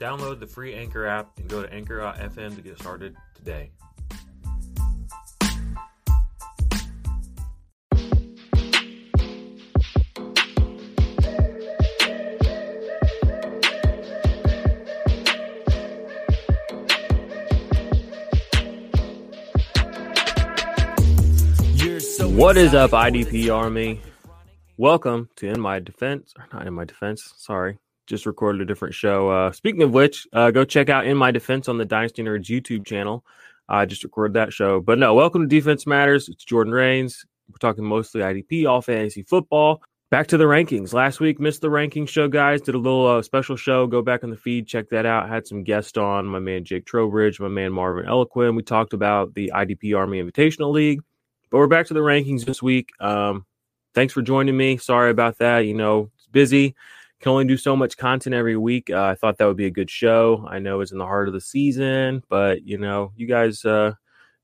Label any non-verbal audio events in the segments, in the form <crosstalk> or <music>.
Download the free Anchor app and go to anchor.fm to get started today. What is up, IDP Army? Welcome to In My Defense, or not In My Defense, sorry. Just recorded a different show. Uh, speaking of which, uh, go check out In My Defense on the Dynasty Nerds YouTube channel. I just recorded that show. But no, welcome to Defense Matters. It's Jordan Rains. We're talking mostly IDP, all fantasy football. Back to the rankings. Last week, missed the ranking show, guys. Did a little uh, special show. Go back in the feed, check that out. Had some guests on my man Jake Trowbridge, my man Marvin Eloquin. We talked about the IDP Army Invitational League. But we're back to the rankings this week. Um, thanks for joining me. Sorry about that. You know, it's busy. Can only do so much content every week. Uh, I thought that would be a good show. I know it's in the heart of the season, but you know, you guys, uh,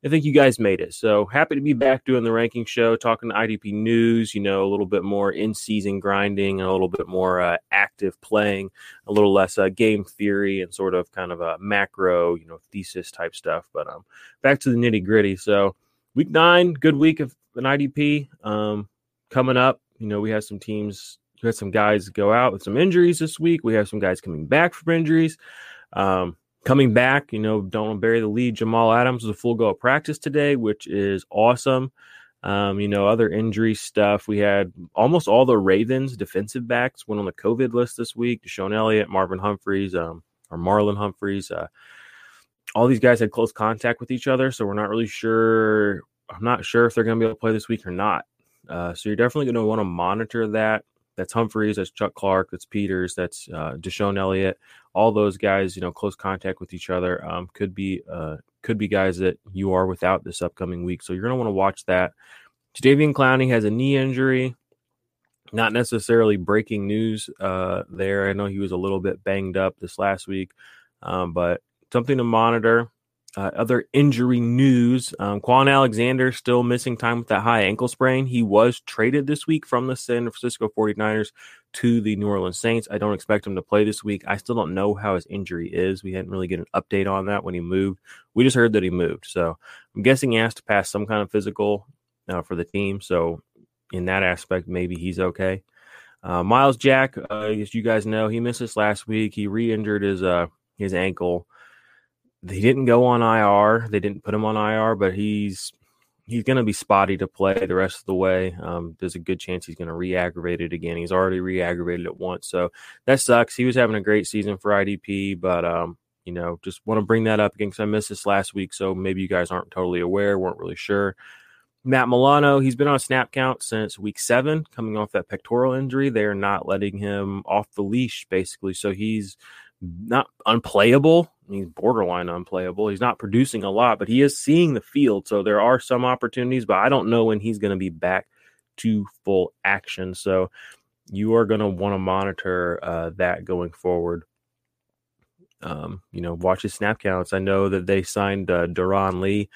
I think you guys made it. So happy to be back doing the ranking show, talking to IDP news. You know, a little bit more in season grinding, a little bit more uh, active playing, a little less uh, game theory and sort of kind of a macro, you know, thesis type stuff. But um, back to the nitty gritty. So week nine, good week of an IDP um, coming up. You know, we have some teams, we had some guys go out with some injuries this week. We have some guys coming back from injuries. Um, coming back, you know, don't bury the lead. Jamal Adams was a full go of practice today, which is awesome. Um, you know, other injury stuff. We had almost all the Ravens defensive backs went on the COVID list this week. DeShon Elliott, Marvin Humphreys, um, or Marlon Humphreys. Uh, all these guys had close contact with each other, so we're not really sure. I'm not sure if they're going to be able to play this week or not. Uh, so you're definitely going to want to monitor that. That's Humphreys, that's Chuck Clark, that's Peters, that's uh, DeShon Elliott. All those guys, you know, close contact with each other um, could be uh, could be guys that you are without this upcoming week. So you're going to want to watch that. Jadeveon Clowney has a knee injury. Not necessarily breaking news uh, there. I know he was a little bit banged up this last week, um, but something to monitor. Uh, other injury news: um, Kwon Alexander still missing time with that high ankle sprain. He was traded this week from the San Francisco 49ers to the New Orleans Saints. I don't expect him to play this week. I still don't know how his injury is. We hadn't really get an update on that when he moved. We just heard that he moved, so I'm guessing he has to pass some kind of physical uh, for the team. So in that aspect, maybe he's okay. Uh, Myles Jack, uh, as you guys know, he missed this last week. He re-injured his uh, his ankle he didn't go on IR. They didn't put him on IR, but he's he's going to be spotty to play the rest of the way. Um, there's a good chance he's going to re-aggravate it again. He's already re-aggravated it once, so that sucks. He was having a great season for IDP, but um, you know, just want to bring that up again because I missed this last week. So maybe you guys aren't totally aware, weren't really sure. Matt Milano, he's been on snap count since week seven, coming off that pectoral injury. They're not letting him off the leash, basically. So he's not unplayable. He's borderline unplayable. He's not producing a lot, but he is seeing the field. So there are some opportunities, but I don't know when he's going to be back to full action. So you are going to want to monitor uh, that going forward. Um, you know, watch his snap counts. I know that they signed uh, Darron Lee.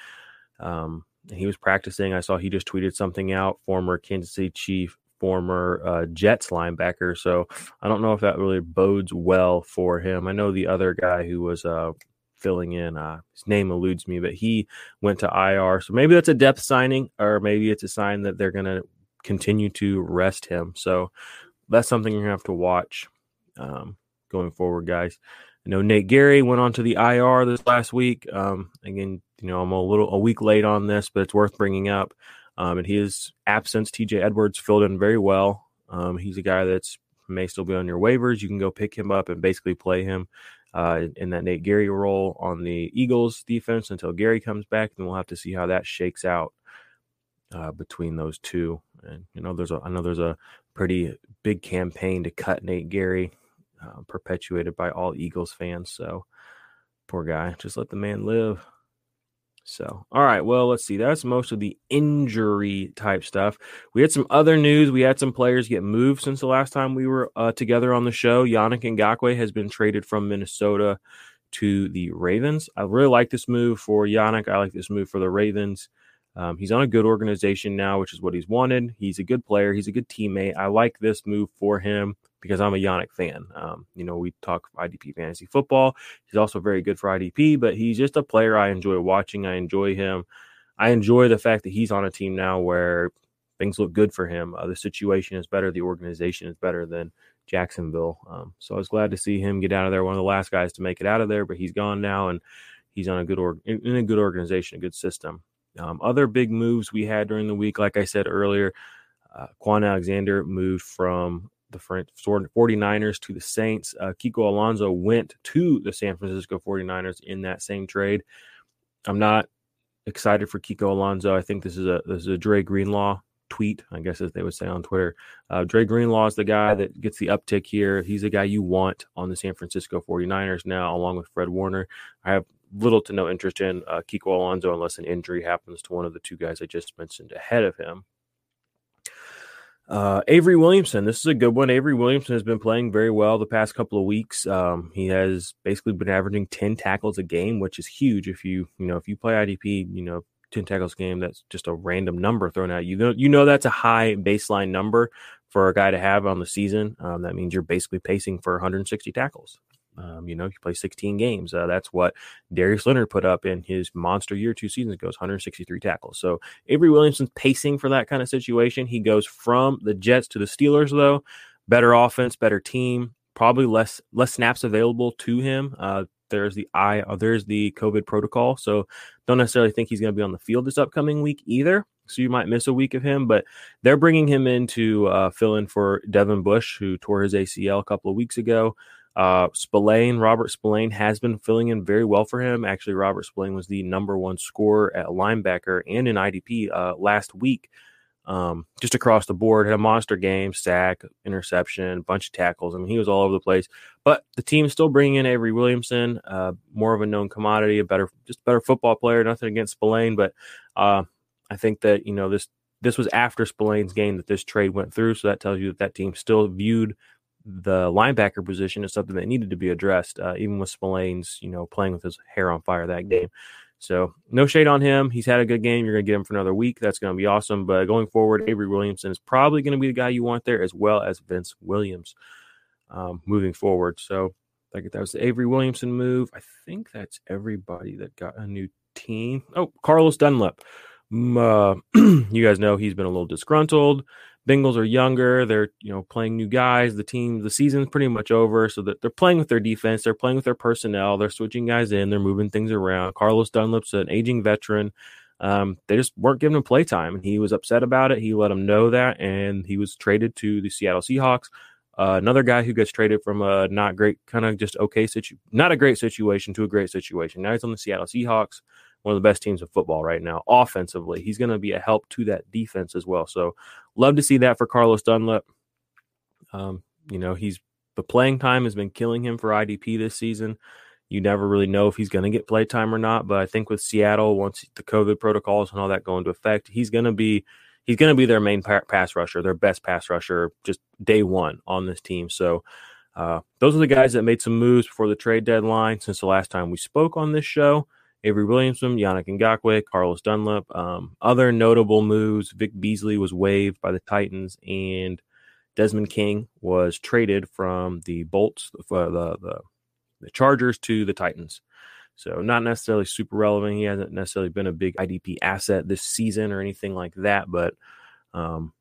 Um, he was practicing. I saw he just tweeted something out, former Kansas City Chief, former uh, Jets linebacker. So I don't know if that really bodes well for him. I know the other guy who was uh, filling in, uh, his name eludes me, but he went to IR. So maybe that's a depth signing, or maybe it's a sign that they're going to continue to rest him. So that's something you're going to have to watch um, going forward, guys. I know Nate Gerry went on to the IR this last week. Um, again, you know, I'm a little a week late on this, but it's worth bringing up. Um, and his absence, TJ Edwards filled in very well. Um, he's a guy that's may still be on your waivers. You can go pick him up and basically play him uh, in that Nate Gerry role on the Eagles defense until Gerry comes back, Then we'll have to see how that shakes out uh, between those two. And you know, there's a I know there's a pretty big campaign to cut Nate Gerry, uh, perpetuated by all Eagles fans. So poor guy, just let the man live. So, all right, well, let's see. That's most of the injury type stuff. We had some other news. We had some players get moved since the last time we were uh, together on the show. Yannick Ngakoue has been traded from Minnesota to the Ravens. I really like this move for Yannick. I like this move for the Ravens. Um, he's on a good organization now, which is what he's wanted. He's a good player. He's a good teammate. I like this move for him because I'm a Yannick fan. Um, you know, we talk IDP fantasy football. He's also very good for IDP, but he's just a player I enjoy watching. I enjoy him. I enjoy the fact that he's on a team now where things look good for him. Uh, the situation is better. The organization is better than Jacksonville. Um, so I was glad to see him get out of there. One of the last guys to make it out of there, but he's gone now, and he's on a good org in a good organization, a good system. Um, other big moves we had during the week, like I said earlier, uh, Kwon Alexander moved from the 49ers to the Saints. Uh, Kiko Alonso went to the San Francisco 49ers in that same trade. I'm not excited for Kiko Alonso. I think this is a this is a Dre Greenlaw tweet, I guess as they would say on Twitter. Uh, Dre Greenlaw is the guy that gets the uptick here. He's the guy you want on the San Francisco 49ers now, along with Fred Warner. I have little to no interest in uh, Kiko Alonso unless an injury happens to one of the two guys I just mentioned ahead of him. Uh, Avery Williamson, this is a good one. Avery Williamson has been playing very well the past couple of weeks. Um, he has basically been averaging 10 tackles a game, which is huge. If you, you know, if you play IDP, you know, 10 tackles a game, that's just a random number thrown out. You know, you know, that's a high baseline number for a guy to have on the season. Um, that means you're basically pacing for 160 tackles. Um, you know, he plays 16 games. Uh, that's what Darius Leonard put up in his monster year two seasons ago, 163 tackles. So Avery Williamson's pacing for that kind of situation. He goes from the Jets to the Steelers, though. Better offense, better team, probably less less snaps available to him. Uh, there's the I uh, there's the COVID protocol, so don't necessarily think he's going to be on the field this upcoming week either. So you might miss a week of him, but they're bringing him in to uh, fill in for Devin Bush, who tore his ACL a couple of weeks ago. Uh, Spillane, Robert Spillane has been filling in very well for him. Actually, Robert Spillane was the number one scorer at linebacker and in IDP uh, last week. Um, just across the board, had a monster game, sack, interception, bunch of tackles. I mean, he was all over the place. But the team's still bringing in Avery Williamson, uh, more of a known commodity, a better, just better football player. Nothing against Spillane, but uh, I think that you know this this was after Spillane's game that this trade went through, so that tells you that that team still viewed the linebacker position is something that needed to be addressed, uh, even with Spillane's, you know, playing with his hair on fire that game. So no shade on him. He's had a good game. You're going to get him for another week. That's going to be awesome. But going forward, Avery Williamson is probably going to be the guy you want there, as well as Vince Williams um, moving forward. So like that was the Avery Williamson move. I think that's everybody that got a new team. Oh, Carlos Dunlap. Uh, <clears throat> you guys know he's been a little disgruntled. Bengals are younger. They're you know playing new guys. The team, the season's pretty much over, so that they're playing with their defense. They're playing with their personnel. They're switching guys in. They're moving things around. Carlos Dunlap's an aging veteran. Um, they just weren't giving him play time, and he was upset about it. He let them know that, and he was traded to the Seattle Seahawks. Uh, another guy who gets traded from a not great, kind of just okay situ, not a great situation to a great situation. Now he's on the Seattle Seahawks, one of the best teams of football right now, offensively. He's going to be a help to that defense as well. So love to see that for Carlos Dunlap. Um, you know, he's the playing time has been killing him for IDP this season. You never really know if he's going to get play time or not. But I think with Seattle, once the COVID protocols and all that go into effect, he's going to be he's going to be their main pass rusher, their best pass rusher, just day one on this team. So uh, those are the guys that made some moves before the trade deadline since the last time we spoke on this show. Avery Williamson, Yannick Ngakoue, Carlos Dunlap. Um, other notable moves: Vic Beasley was waived by the Titans, and Desmond King was traded from the Bolts, uh, the, the the Chargers to the Titans. So not necessarily super relevant. He hasn't necessarily been a big IDP asset this season or anything like that, but um,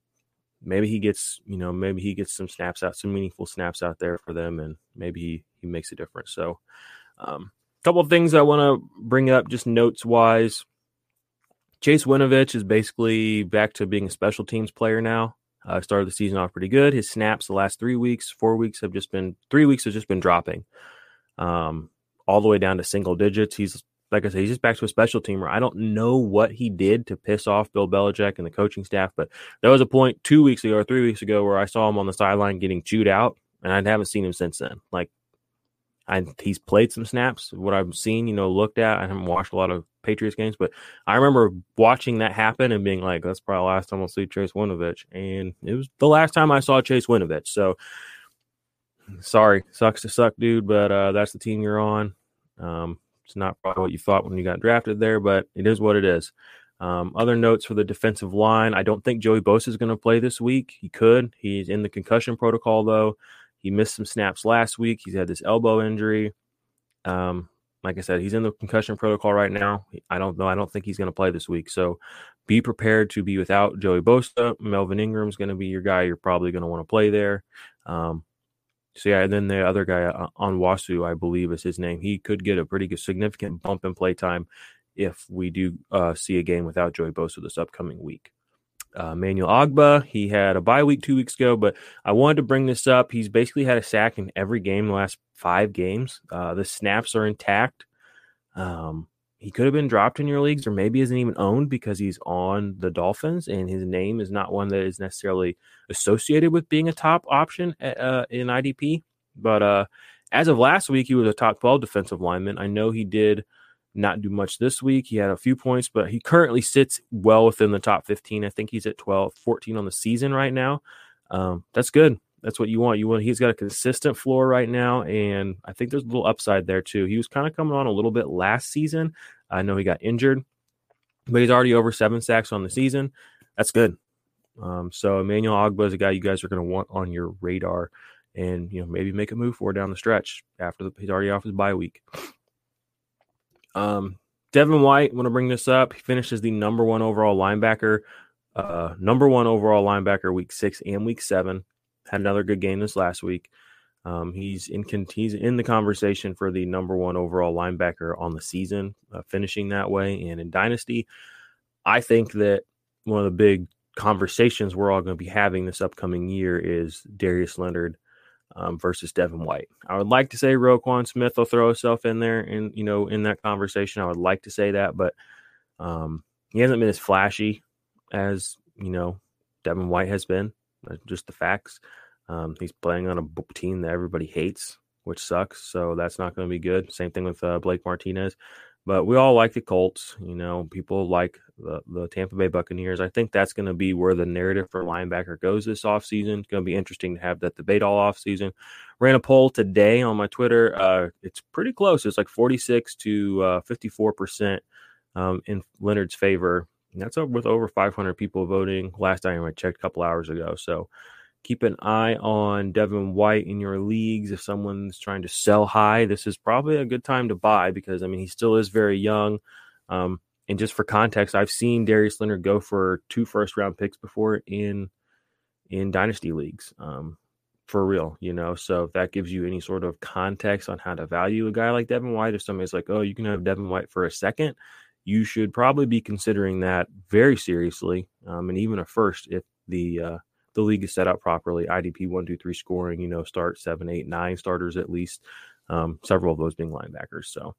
maybe he gets, you know, maybe he gets some snaps out, some meaningful snaps out there for them, and maybe he he makes a difference. So, um, couple of things I want to bring up, just notes wise. Chase Winovich is basically back to being a special teams player now. Uh, started the season off pretty good. His snaps the last three weeks, four weeks have just been three weeks has just been dropping um, all the way down to single digits. He's like I said, he's just back to a special teamer. I don't know what he did to piss off Bill Belichick and the coaching staff, but there was a point two weeks ago or three weeks ago where I saw him on the sideline getting chewed out, and I haven't seen him since then. Like, I he's played some snaps. What I've seen, you know, looked at. I haven't watched a lot of Patriots games, but I remember watching that happen and being like, "That's probably the last time I'll see Chase Winovich," and it was the last time I saw Chase Winovich. So sorry, sucks to suck, dude, but uh, that's the team you're on. Um, it's not probably what you thought when you got drafted there, but it is what it is. Um, other notes for the defensive line. I don't think Joey Bosa is going to play this week. He could. He's in the concussion protocol, though. He missed some snaps last week. He's had this elbow injury. Um, like I said, he's in the concussion protocol right now. I don't know. I don't think he's going to play this week. So be prepared to be without Joey Bosa. Melvin Ingram is going to be your guy. You're probably going to want to play there. Um, so yeah, and then the other guy uh, Nwosu, I believe is his name. He could get a pretty good, significant bump in play time if we do uh, see a game without Joey Bosa this upcoming week. Uh, Manuel Ogbah, he had a bye week two weeks ago, but I wanted to bring this up. He's basically had a sack in every game the last five games. Uh, the snaps are intact. Um, he could have been dropped in your leagues or maybe isn't even owned because he's on the Dolphins and his name is not one that is necessarily associated with being a top option at, uh, in IDP. But uh, as of last week, he was a top 12 defensive lineman. I know he did not do much this week. He had a few points, but he currently sits well within the top 15. I think he's at 12, 14 on the season right now. Um, that's good. That's what you want. You want he's got a consistent floor right now, and I think there's a little upside there too. He was kind of coming on a little bit last season. I know he got injured, but he's already over seven sacks on the season. That's good. Um, so Emmanuel Ogbah is a guy you guys are going to want on your radar, and you know maybe make a move for down the stretch after the, he's already off his bye week. Um, Devin White, want to bring this up. He finishes the number one overall linebacker, uh, number one overall linebacker week six and week seven had another good game this last week. Um, he's in he's in the conversation for the number one overall linebacker on the season, uh, finishing that way. And in Dynasty, I think that one of the big conversations we're all going to be having this upcoming year is Darius Leonard um, versus Devin White. I would like to say Roquan Smith will throw himself in there and you know in that conversation. I would like to say that, but um, he hasn't been as flashy as you know Devin White has been. Just the facts. Um, he's playing on a team that everybody hates, which sucks. So that's not going to be good. Same thing with uh, Blake Martinez. But we all like the Colts. You know, people like the, the Tampa Bay Buccaneers. I think that's going to be where the narrative for linebacker goes this offseason. It's going to be interesting to have that debate all offseason. Ran a poll today on my Twitter. Uh, it's pretty close. It's like 46 to uh, 54% um, in Leonard's favor. And that's with over 500 people voting. Last time I checked a couple hours ago. So keep an eye on Devin White in your leagues. If someone's trying to sell high, this is probably a good time to buy because I mean he still is very young. Um, and just for context, I've seen Darius Leonard go for two first round picks before in in dynasty leagues. Um, for real, you know. So if that gives you any sort of context on how to value a guy like Devin White, if somebody's like, "Oh, you can have Devin White for a second, you should probably be considering that very seriously, um, and even a first if the uh, the league is set up properly. IDP one, two, three scoring, you know, start seven, eight, nine starters at least. Um, several of those being linebackers. So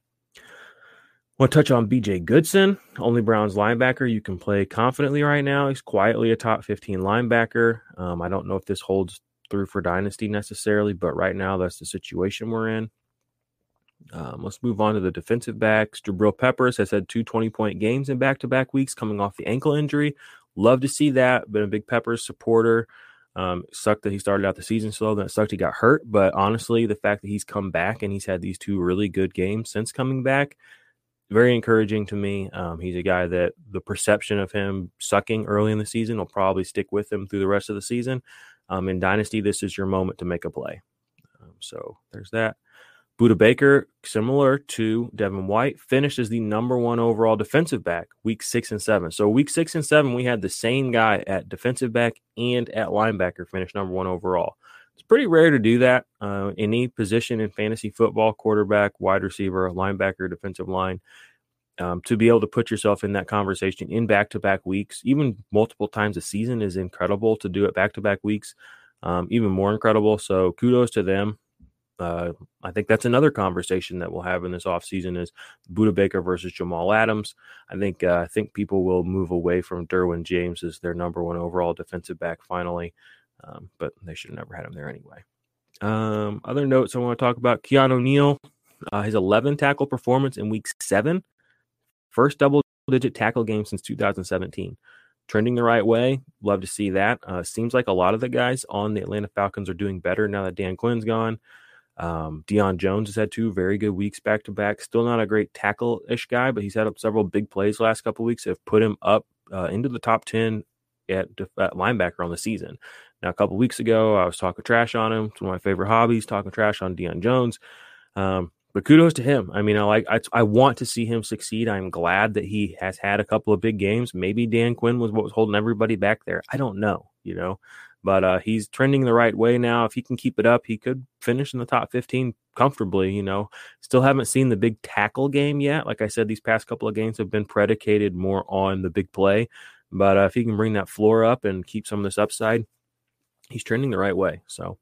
want to touch on BJ Goodson, only Browns linebacker you can play confidently right now. He's quietly a top 15 linebacker. Um, I don't know if this holds through for Dynasty necessarily, but right now that's the situation we're in. Um, let's move on to the defensive backs. Jabril Peppers has had two 20 point games in back to back weeks coming off the ankle injury. Love to see that. Been a big Peppers supporter. Um, sucked that he started out the season slow. Then it sucked he got hurt. But honestly, the fact that he's come back and he's had these two really good games since coming back, very encouraging to me. Um, he's a guy that the perception of him sucking early in the season will probably stick with him through the rest of the season. Um, in Dynasty, this is your moment to make a play. Um, so there's that. Budda Baker, similar to Devin White, finished as the number one overall defensive back week six and seven. So week six and seven, we had the same guy at defensive back and at linebacker finish number one overall. It's pretty rare to do that. Uh, any position in fantasy football, quarterback, wide receiver, linebacker, defensive line, um, to be able to put yourself in that conversation in back to back weeks, even multiple times a season, is incredible. To do it back to back weeks, um, even more incredible. So kudos to them uh, I think that's another conversation that we'll have in this offseason is Budda Baker versus Jamal Adams. I think uh, I think people will move away from Derwin James as their number one overall defensive back finally, um, but they should have never had him there anyway. Um, other notes I want to talk about: Keanu Neal, uh, his 11 tackle performance in Week Seven, first double-digit tackle game since 2017 trending the right way. Love to see that. Uh, seems like a lot of the guys on the Atlanta Falcons are doing better now that Dan Quinn's gone. Um, Deion Jones has had two very good weeks back to back. Still not a great tackle ish guy, but he's had up several big plays last couple weeks have put him up uh, into the top 10 at, at, linebacker on the season. Now, a couple weeks ago, I was talking trash on him. It's one of my favorite hobbies, talking trash on Deion Jones. Um, but kudos to him. I mean, I like I, I want to see him succeed. I'm glad that he has had a couple of big games. Maybe Dan Quinn was what was holding everybody back there. I don't know, you know. But uh, he's trending the right way now. If he can keep it up, he could finish in the top 15 comfortably. You know, still haven't seen the big tackle game yet. Like I said, these past couple of games have been predicated more on the big play. But uh, if he can bring that floor up and keep some of this upside, he's trending the right way. So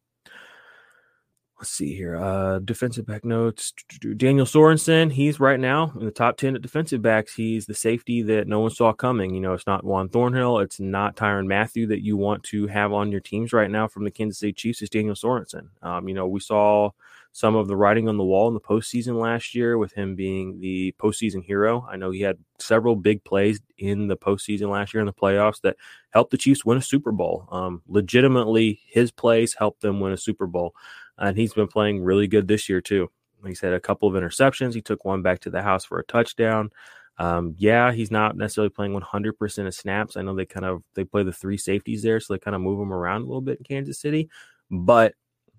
let's see here. Uh, defensive back notes. Daniel Sorensen, he's right now in the top 10 at defensive backs. He's the safety that no one saw coming. You know, it's not Juan Thornhill. It's not Tyrann Mathieu that you want to have on your teams right now from the Kansas City Chiefs. It's Daniel Sorensen. Um, you know, we saw some of the writing on the wall in the postseason last year with him being the postseason hero. I know he had several big plays in the postseason last year in the playoffs that helped the Chiefs win a Super Bowl. Um, legitimately, his plays helped them win a Super Bowl and he's been playing really good this year too. He's had a couple of interceptions. He took one back to the house for a touchdown. Um, yeah, he's not necessarily playing 100% of snaps. I know they kind of they play the three safeties there, so they kind of move him around a little bit in Kansas City, but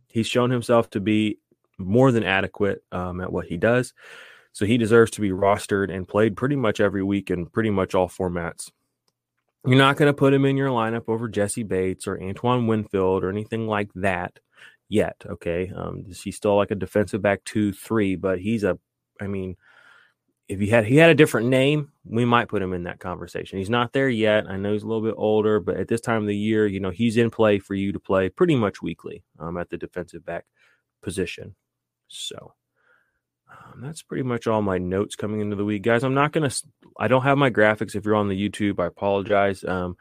he's shown himself to be more than adequate um, at what he does. So he deserves to be rostered and played pretty much every week in pretty much all formats. You're not going to put him in your lineup over Jessie Bates or Antoine Winfield or anything like that yet. Okay, um, he's still like a defensive back two three, but he's a. I mean, if he had he had a different name, we might put him in that conversation. He's not there yet. I know he's a little bit older, but at this time of the year, you know, he's in play for you to play pretty much weekly um, at the defensive back position. So. Um, that's pretty much all my notes coming into the week, guys. I'm not gonna. I don't have my graphics. If you're on the YouTube, I apologize. Um,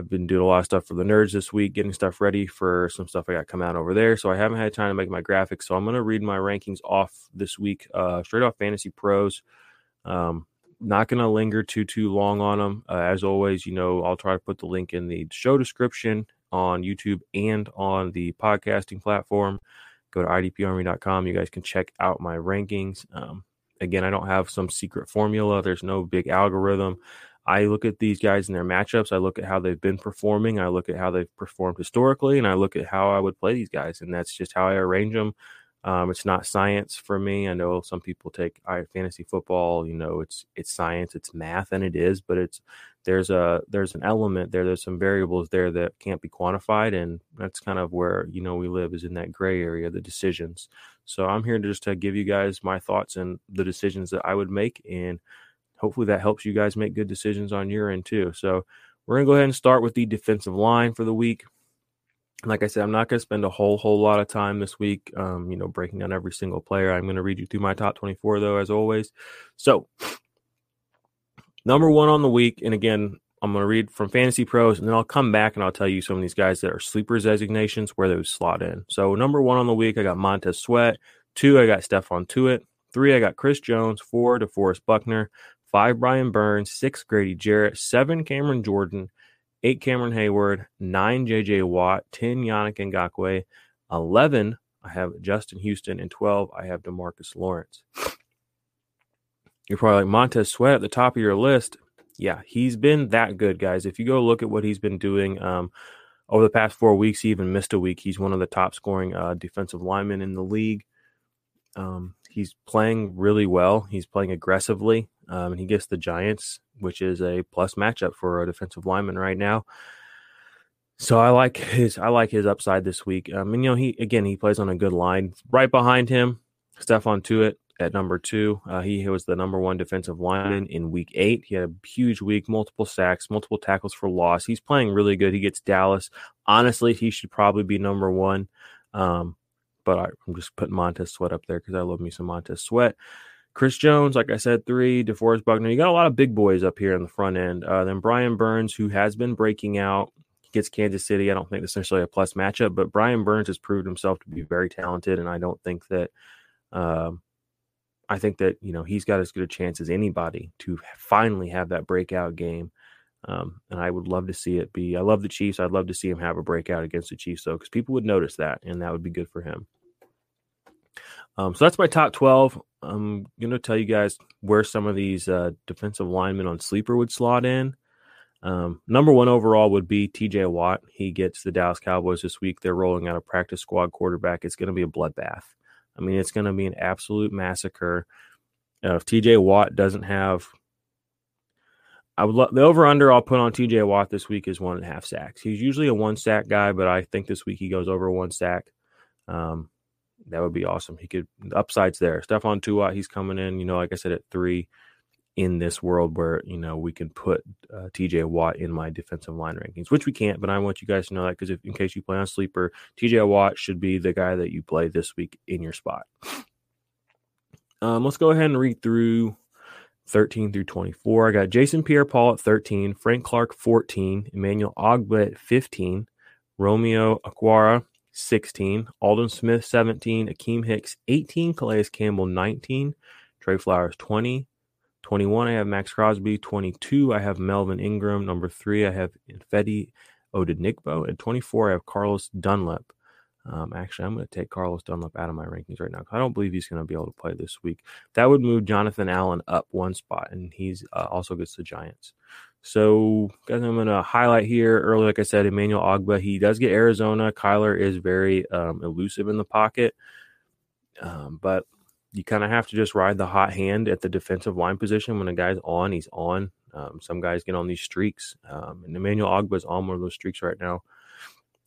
I've been doing a lot of stuff for the nerds this week, getting stuff ready for some stuff I got come out over there. So I haven't had time to make my graphics. So I'm going to read my rankings off this week, uh, straight off Fantasy Pros. Um, not going to linger too too long on them. Uh, as always, you know, I'll try to put the link in the show description on YouTube and on the podcasting platform. Go to idparmy.com. You guys can check out my rankings. Um, again, I don't have some secret formula. There's no big algorithm. I look at these guys in their matchups. I look at how they've been performing. I look at how they've performed historically, and I look at how I would play these guys, and that's just how I arrange them. Um, it's not science for me. I know some people take I, fantasy football. You know, it's it's science, it's math, and it is. But it's there's a there's an element there. There's some variables there that can't be quantified, and that's kind of where you know we live is in that gray area, the decisions. So I'm here just to give you guys my thoughts and the decisions that I would make, and hopefully that helps you guys make good decisions on your end too. So we're going to go ahead and start with the defensive line for the week. like I said, I'm not going to spend a whole whole lot of time this week, um, you know, breaking down every single player. I'm going to read you through my top 24 though, as always. So, number one on the week, and again, I'm going to read from Fantasy Pros, and then I'll come back and I'll tell you some of these guys that are sleepers designations where those slot in. So, number one on the week, I got Montez Sweat. Two, I got Stephon Tuitt. Three, I got Chris Jones. Four, DeForest Buckner. Five, Brian Burns. Six, Grady Jarrett. Seven, Cameron Jordan eight Cameron Heyward, nine JJ Watt, 10 Yannick Ngakoue, 11 I have Justin Houston, and 12 I have Demarcus Lawrence. You're probably like Montez Sweat at the top of your list. Yeah, he's been that good, guys. If you go look at what he's been doing um, over the past four weeks, he even missed a week. He's one of the top scoring uh, defensive linemen in the league. Um, he's playing really well. He's playing aggressively, um, and he gets the Giants, which is a plus matchup for a defensive lineman right now. So I like his I like his upside this week. Um, and you know he again he plays on a good line. Right behind him, Stephon Tuitt at number two. Uh, he was the number one defensive lineman in week eight. He had a huge week, multiple sacks, multiple tackles for loss. He's playing really good. He gets Dallas. Honestly, he should probably be number one. Um, but I, am just putting Montez Sweat up there because I love me some Montez Sweat. Chris Jones, like I said, three. DeForest Buckner. You got a lot of big boys up here in the front end. Uh, then Brian Burns, who has been breaking out, he gets Kansas City. I don't think that's necessarily a plus matchup, but Brian Burns has proved himself to be very talented, and I don't think that. Um, I think that you know he's got as good a chance as anybody to finally have that breakout game. Um, and I would love to see it be. I love the Chiefs. I'd love to see him have a breakout against the Chiefs, though, because people would notice that, and that would be good for him. Um, so that's my top 12. I'm going to tell you guys where some of these uh, defensive linemen on sleeper would slot in. Um, number one overall would be TJ Watt. He gets the Dallas Cowboys this week. They're rolling out a practice squad quarterback. It's going to be a bloodbath. I mean, it's going to be an absolute massacre. Uh, if TJ Watt doesn't have, I would love the over under I'll put on TJ Watt this week is one and a half sacks. He's usually a one sack guy, but I think this week he goes over one sack. Um, that would be awesome. He could upsides there. Stephon Tuitt, he's coming in. You know, like I said, at three in this world where you know we can put uh, TJ Watt in my defensive line rankings, which we can't. But I want you guys to know that because in case you play on sleeper, TJ Watt should be the guy that you play this week in your spot. Um, let's go ahead and read through 13 through 24. I got Jason Pierre-Paul at 13, Frank Clark 14, Emmanuel at 15, Romeo Okwara 16, Aldon Smith 17, Akiem Hicks 18, Calais Campbell 19, Trey Flowers 20, 21 I have Maxx Crosby, 22 I have Melvin Ingram, number 3 I have Ifeadi Odenigbo, and 24 I have Carlos Dunlap. Um, actually, I'm going to take Carlos Dunlap out of my rankings right now because I don't believe he's going to be able to play this week. That would move Jonathan Allen up one spot, and he's uh, also gets the Giants. So, guys, I'm going to highlight here early, like I said, Emmanuel Ogbah. He does get Arizona. Kyler is very um, elusive in the pocket, um, but you kind of have to just ride the hot hand at the defensive line position. When a guy's on, he's on. Um, some guys get on these streaks, um, and Emmanuel Ogbah is on one of those streaks right now.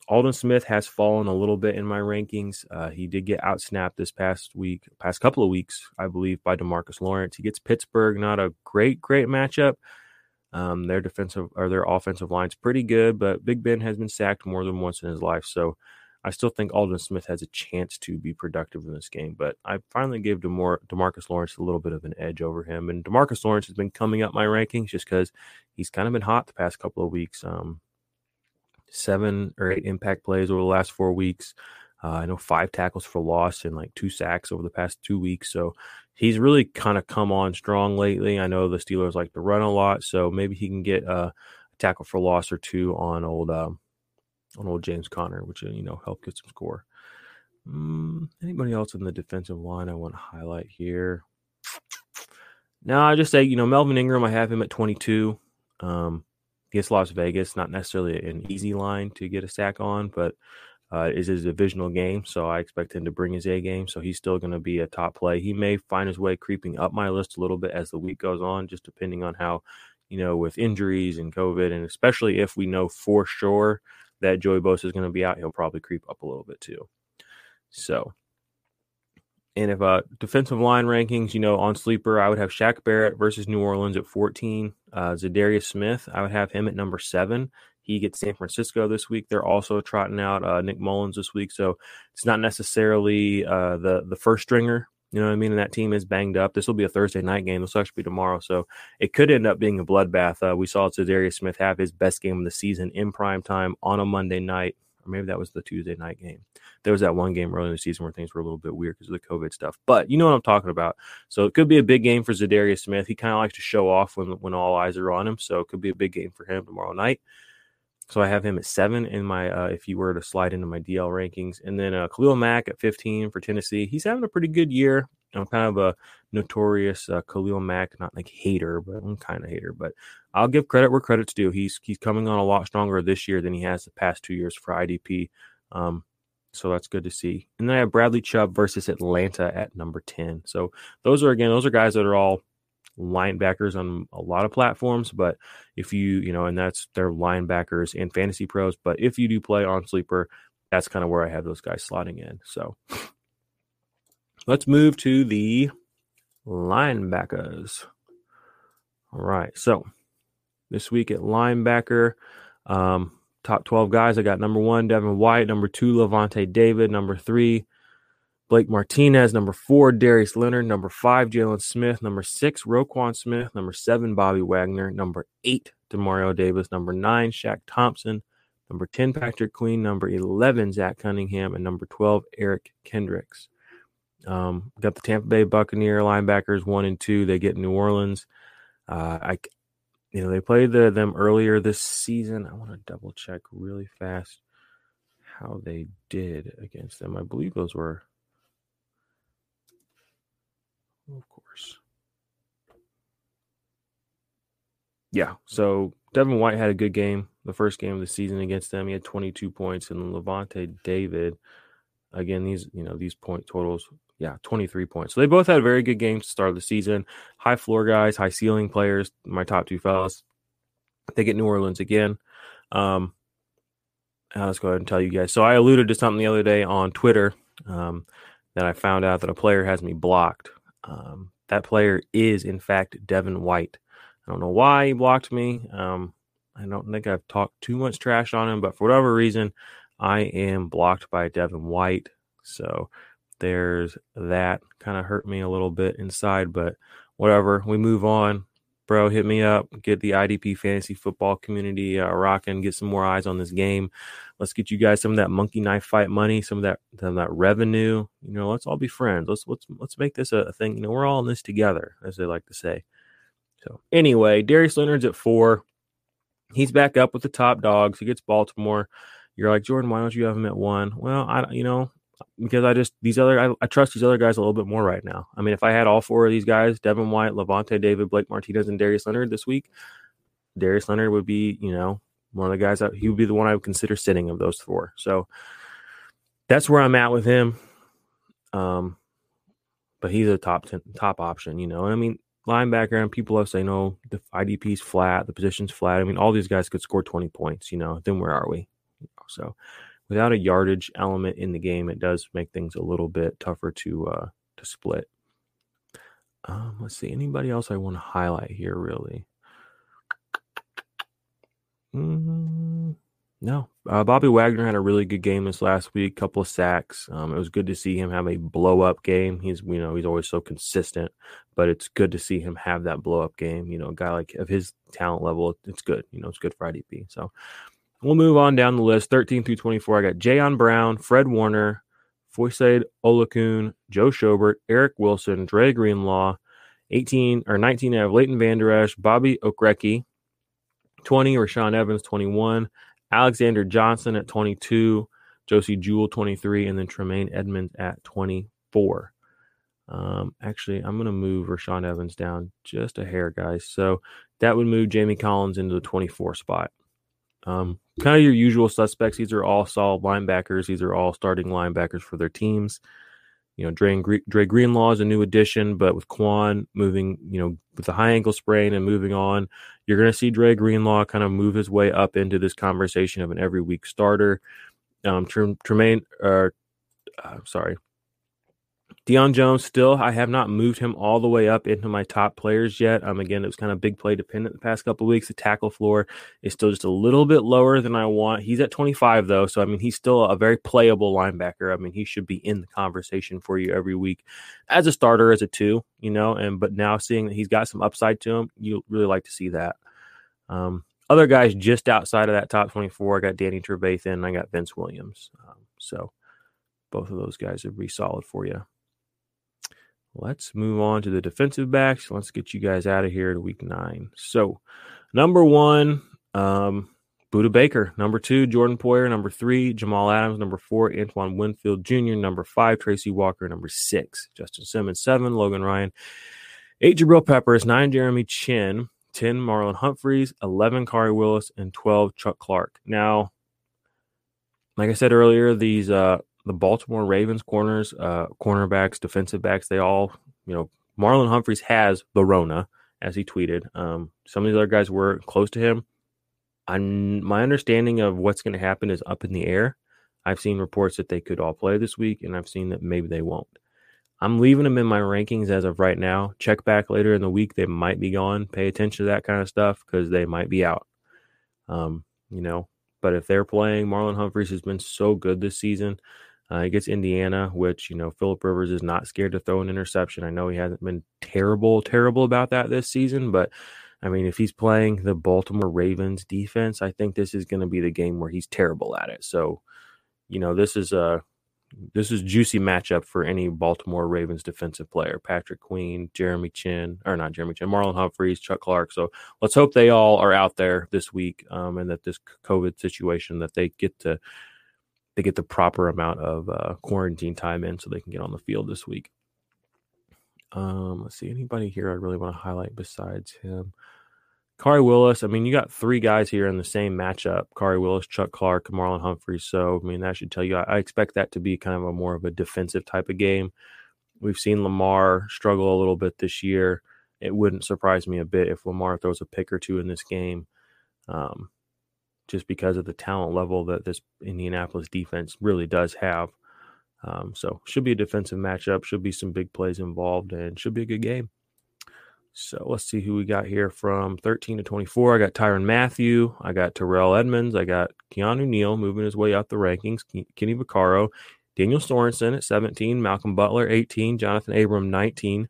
Aldon Smith has fallen a little bit in my rankings. Uh, he did get outsnapped this past week, past couple of weeks, I believe, by Demarcus Lawrence. He gets Pittsburgh, not a great, great matchup. Um, their defensive or their offensive line's pretty good, but Big Ben has been sacked more than once in his life. So I still think Aldon Smith has a chance to be productive in this game. But I finally gave DeMar- Demarcus Lawrence a little bit of an edge over him. And Demarcus Lawrence has been coming up my rankings just because he's kind of been hot the past couple of weeks. Um, seven or eight impact plays over the last four weeks. Uh, I know five tackles for loss and like two sacks over the past two weeks. So he's really kind of come on strong lately. I know the Steelers like to run a lot, so maybe he can get a tackle for loss or two on old um, on old James Conner, which uh, you know help get some score. Mm, anybody else in the defensive line I want to highlight here? Now I just say you know Melvin Ingram. I have him at 22. Um, against Las Vegas, not necessarily an easy line to get a sack on, but uh, is his divisional game, so I expect him to bring his A game. So he's still going to be a top play. He may find his way creeping up my list a little bit as the week goes on, just depending on how, you know, with injuries and COVID, and especially if we know for sure that Joey Bosa is going to be out, he'll probably creep up a little bit too. So, and if uh defensive line rankings, you know, on sleeper, I would have Shaq Barrett versus New Orleans at 14. Uh Za'Darius Smith, I would have him at number seven. He gets San Francisco this week. They're also trotting out uh, Nick Mullens this week, so it's not necessarily uh, the the first stringer. You know what I mean? And that team is banged up. This will be a Thursday night game. This will actually be tomorrow, so it could end up being a bloodbath. Uh, we saw Za'Darius Smith have his best game of the season in prime time on a Monday night, or maybe that was the Tuesday night game. There was that one game early in the season where things were a little bit weird because of the COVID stuff. But you know what I'm talking about. So it could be a big game for Za'Darius Smith. He kind of likes to show off when when all eyes are on him. So it could be a big game for him tomorrow night. So I have him at seven in my uh, if you were to slide into my DL rankings, and then uh, Khalil Mack at 15 for Tennessee. He's having a pretty good year. I'm kind of a notorious uh, Khalil Mack, not like hater, but I'm kind of hater. But I'll give credit where credit's due. He's he's coming on a lot stronger this year than he has the past two years for IDP. Um, so that's good to see. And then I have Bradley Chubb versus Atlanta at number 10. So those are again, those are guys that are all linebackers on a lot of platforms, but if you, you know, and that's their linebackers and fantasy pros, but if you do play on sleeper, that's kind of where I have those guys slotting in. So let's move to the linebackers. All right. So this week at linebacker, um, top 12 guys, I got number one, Devin White, number two, Lavonte David, number three, Blake Martinez, number four, Darius Leonard, number five, Jaylon Smith, number six, Roquan Smith, number seven, Bobby Wagner, number eight, Demario Davis, number nine, Shaq Thompson, number 10, Patrick Queen, number 11, Zach Cunningham, and number 12, Eric Kendricks. Um, got the Tampa Bay Buccaneer linebackers one and two. They get New Orleans. Uh, I, you know, they played the, them earlier this season. I want to double check really fast how they did against them. I believe those were of course. Yeah. So Devin White had a good game the first game of the season against them. He had 22 points, and Lavonte David, again, these you know these point totals, yeah, 23 points. So they both had very good games to start the season. High floor guys, high ceiling players. My top two fellas. They get New Orleans again. Um, let's go ahead and tell you guys. So I alluded to something the other day on Twitter um, that I found out that a player has me blocked um, that player is, in fact, Devin White. I don't know why he blocked me. Um, I don't think I've talked too much trash on him, but for whatever reason, I am blocked by Devin White. So there's that kind of hurt me a little bit inside, but whatever. We move on bro, hit me up. Get the IDP fantasy football community uh, rocking. Get some more eyes on this game. Let's get you guys some of that monkey knife fight money, some of that some of that revenue. You know, let's all be friends. Let's let's let's make this a thing. You know, we're all in this together, as they like to say. So anyway, Darius Leonard's at four. He's back up with the top dogs. He gets Baltimore. You're like Jordan, why don't you have him at one? Well, I you know because I just these other I, I, trust these other guys a little bit more right now. I mean, if I had all four of these guys, Devin White, Lavonte David, Blake Martinez, and Darius Leonard this week, Darius Leonard would be, you know, one of the guys that he would be the one I would consider sitting of those four. So that's where I'm at with him. Um, but he's a top 10, top option, you know. And I mean, linebacker and people have say no, the IDP's flat, the position's flat. I mean, all these guys could score 20 points, you know. Then where are we? So without a yardage element in the game, it does make things a little bit tougher to uh, to split. Um, let's see. Anybody else I want to highlight here? Really? Mm, no. Uh, Bobby Wagner had a really good game this last week. Couple of sacks. Um, it was good to see him have a blow up game. He's you know he's always so consistent, but it's good to see him have that blow up game. You know, a guy like of his talent level, it's good. You know, it's good for IDP. So We'll move on down the list 13 through 24. I got Jayon Brown, Fred Warner, Foyesade Oluokun, Joe Schobert, Eric Wilson, Dre Greenlaw. 18 or 19, I have Leighton Vander Esch, Bobby Okereke. 20, Rashaan Evans, 21. Alexander Johnson at 22. Josey Jewell, 23. And then Tremaine Edmunds at 24. Um, actually, I'm going to move Rashaan Evans down just a hair, guys. So that would move Jamie Collins into the 24 spot. Um, kind of your usual suspects. These are all solid linebackers. These are all starting linebackers for their teams. You know, Dre, Dre Greenlaw is a new addition, but with Kwon moving, you know, with the high ankle sprain and moving on, you're going to see Dre Greenlaw kind of move his way up into this conversation of an every week starter. Um, Tremaine, uh, uh, sorry, Deion Jones still, I have not moved him all the way up into my top players yet. Um, again, it was kind of big play dependent the past couple weeks. The tackle floor is still just a little bit lower than I want. He's at 25 though, so I mean he's still a very playable linebacker. I mean he should be in the conversation for you every week as a starter, as a two, you know. And but now seeing that he's got some upside to him, you really like to see that. Um, other guys just outside of that top 24, I got Danny Trevathan I got Vince Williams. Um, so both of those guys would be solid for you. Let's move on to the defensive backs. Let's get you guys out of here to week nine. So, number one, um, Budda Baker. Number two, Jordan Poyer. Number three, Jamal Adams. Number four, Antoine Winfield Jr. Number five, Tracy Walker. Number six, Justin Simmons. Seven, Logan Ryan. Eight, Jabril Peppers. Nine, Jeremy Chinn. 10, Marlon Humphreys. 11, Khari Willis. And 12, Chuck Clark. Now, like I said earlier, these uh, the Baltimore Ravens corners, uh, cornerbacks, defensive backs, they all, you know, Marlon Humphreys has the Rona, as he tweeted. Um, some of these other guys were close to him. I'm, my understanding of what's going to happen is up in the air. I've seen reports that they could all play this week, and I've seen that maybe they won't. I'm leaving them in my rankings as of right now. Check back later in the week; they might be gone. Pay attention to that kind of stuff because they might be out. Um, you know, but if they're playing, Marlon Humphreys has been so good this season. Uh, he gets Indiana, which, you know, Philip Rivers is not scared to throw an interception. I know he hasn't been terrible, terrible about that this season, but I mean, if he's playing the Baltimore Ravens defense, I think this is going to be the game where he's terrible at it. So, you know, this is a this is juicy matchup for any Baltimore Ravens defensive player. Patrick Queen, Jeremy Chinn, or not Jeremy Chinn, Marlon Humphreys, Chuck Clark. So let's hope they all are out there this week, um, and that this COVID situation that they get to they get the proper amount of uh, quarantine time in so they can get on the field this week. Um, let's see, anybody here I really want to highlight besides him? Khari Willis. I mean, you got three guys here in the same matchup: Khari Willis, Chuck Clark, Marlon Humphrey. So, I mean, that should tell you. I, I expect that to be kind of a more of a defensive type of game. We've seen Lamar struggle a little bit this year. It wouldn't surprise me a bit if Lamar throws a pick or two in this game. Um, just because of the talent level that this Indianapolis defense really does have. Um, so should be a defensive matchup, should be some big plays involved, and should be a good game. So let's see who we got here from 13 to 24. I got Tyrann Mathieu. I got Terrell Edmunds. I got Keanu Neal moving his way up the rankings, Kenny Vaccaro, Daniel Sorensen at 17, Malcolm Butler 18, Johnathan Abram 19,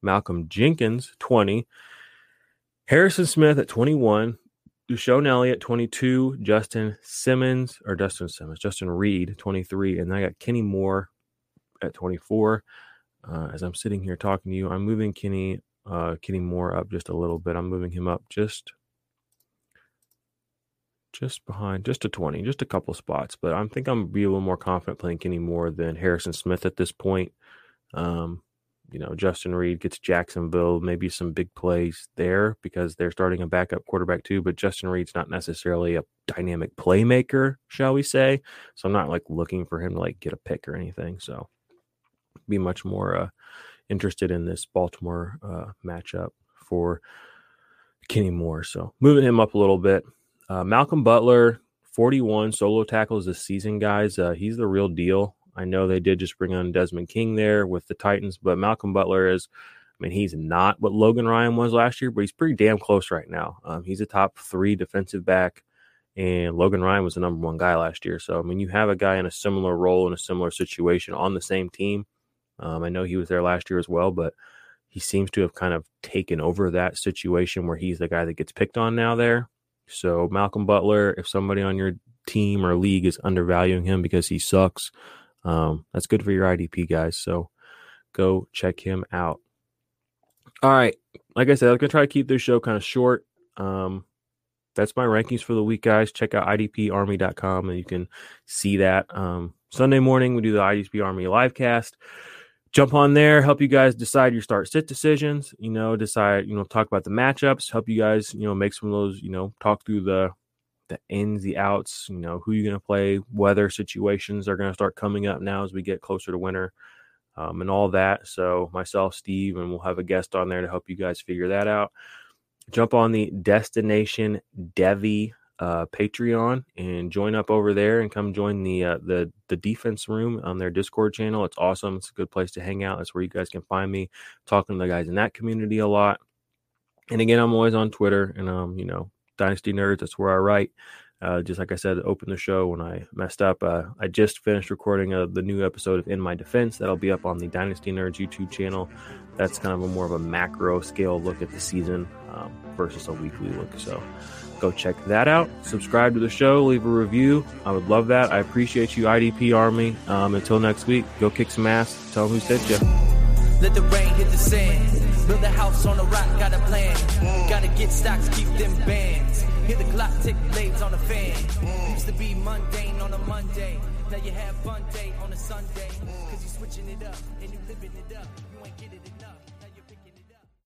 Malcolm Jenkins 20, Harrison Smith at 21, DeShon Elliott, 22, Justin Simmons, or Justin Simmons, Justin Reid, 23, and I got Kenny Moore at 24. Uh, as I'm sitting here talking to you, I'm moving Kenny uh, Kenny Moore up just a little bit. I'm moving him up just just behind, just to 20, just a couple spots. But I think I'm be a little more confident playing Kenny Moore than Harrison Smith at this point. Um, you know, Justin Reid gets Jacksonville, maybe some big plays there because they're starting a backup quarterback too. But Justin Reid's not necessarily a dynamic playmaker, shall we say? So I'm not like looking for him to like get a pick or anything. So be much more uh, interested in this Baltimore uh, matchup for Kenny Moore. So moving him up a little bit. Uh, Malcolm Butler, 41 solo tackles this season, guys. Uh, he's the real deal. I know they did just bring on Desmond King there with the Titans, but Malcolm Butler is, I mean, he's not what Logan Ryan was last year, but he's pretty damn close right now. Um, he's a top three defensive back, and Logan Ryan was the number one guy last year. So, I mean, you have a guy in a similar role in a similar situation on the same team. Um, I know he was there last year as well, but he seems to have kind of taken over that situation where he's the guy that gets picked on now there. So, Malcolm Butler, if somebody on your team or league is undervaluing him because he sucks, um, that's good for your IDP guys. So go check him out. All right. Like I said, I'm going to try to keep this show kind of short. Um, that's my rankings for the week, guys. Check out idparmy.com and you can see that. Um, Sunday morning, we do the IDP Army live cast. Jump on there, help you guys decide your start sit decisions, you know, decide, you know, talk about the matchups, help you guys, you know, make some of those, you know, talk through the the ins, the outs, you know, who you're going to play, weather situations are going to start coming up now as we get closer to winter um, and all that. So, myself, Steve, and we'll have a guest on there to help you guys figure that out. Jump on the Destination Devy uh, Patreon and join up over there and come join the uh, the the defense room on their Discord channel. It's awesome. It's a good place to hang out. That's where you guys can find me talking to the guys in that community a lot. And again, I'm always on Twitter and um, you know, Dynasty Nerds. That's where I write. Uh, just like I said, open the show when I messed up. Uh, I just finished recording uh, the new episode of In My Defense. That'll be up on the Dynasty Nerds YouTube channel. That's kind of a more of a macro scale look at the season um, versus a weekly look. So go check that out. Subscribe to the show, leave a review. I would love that. I appreciate you, IDP Army. Um, until next week, go kick some ass. Tell them who sent you. Let the rain hit the sand. Build a house on a rock, got a plan. Gotta get stocks, keep them bands. Hear the clock tick, blades on the fan. Used to be mundane on a Monday. Now you have fun day on a Sunday. Cause you're switching it up and you living it up.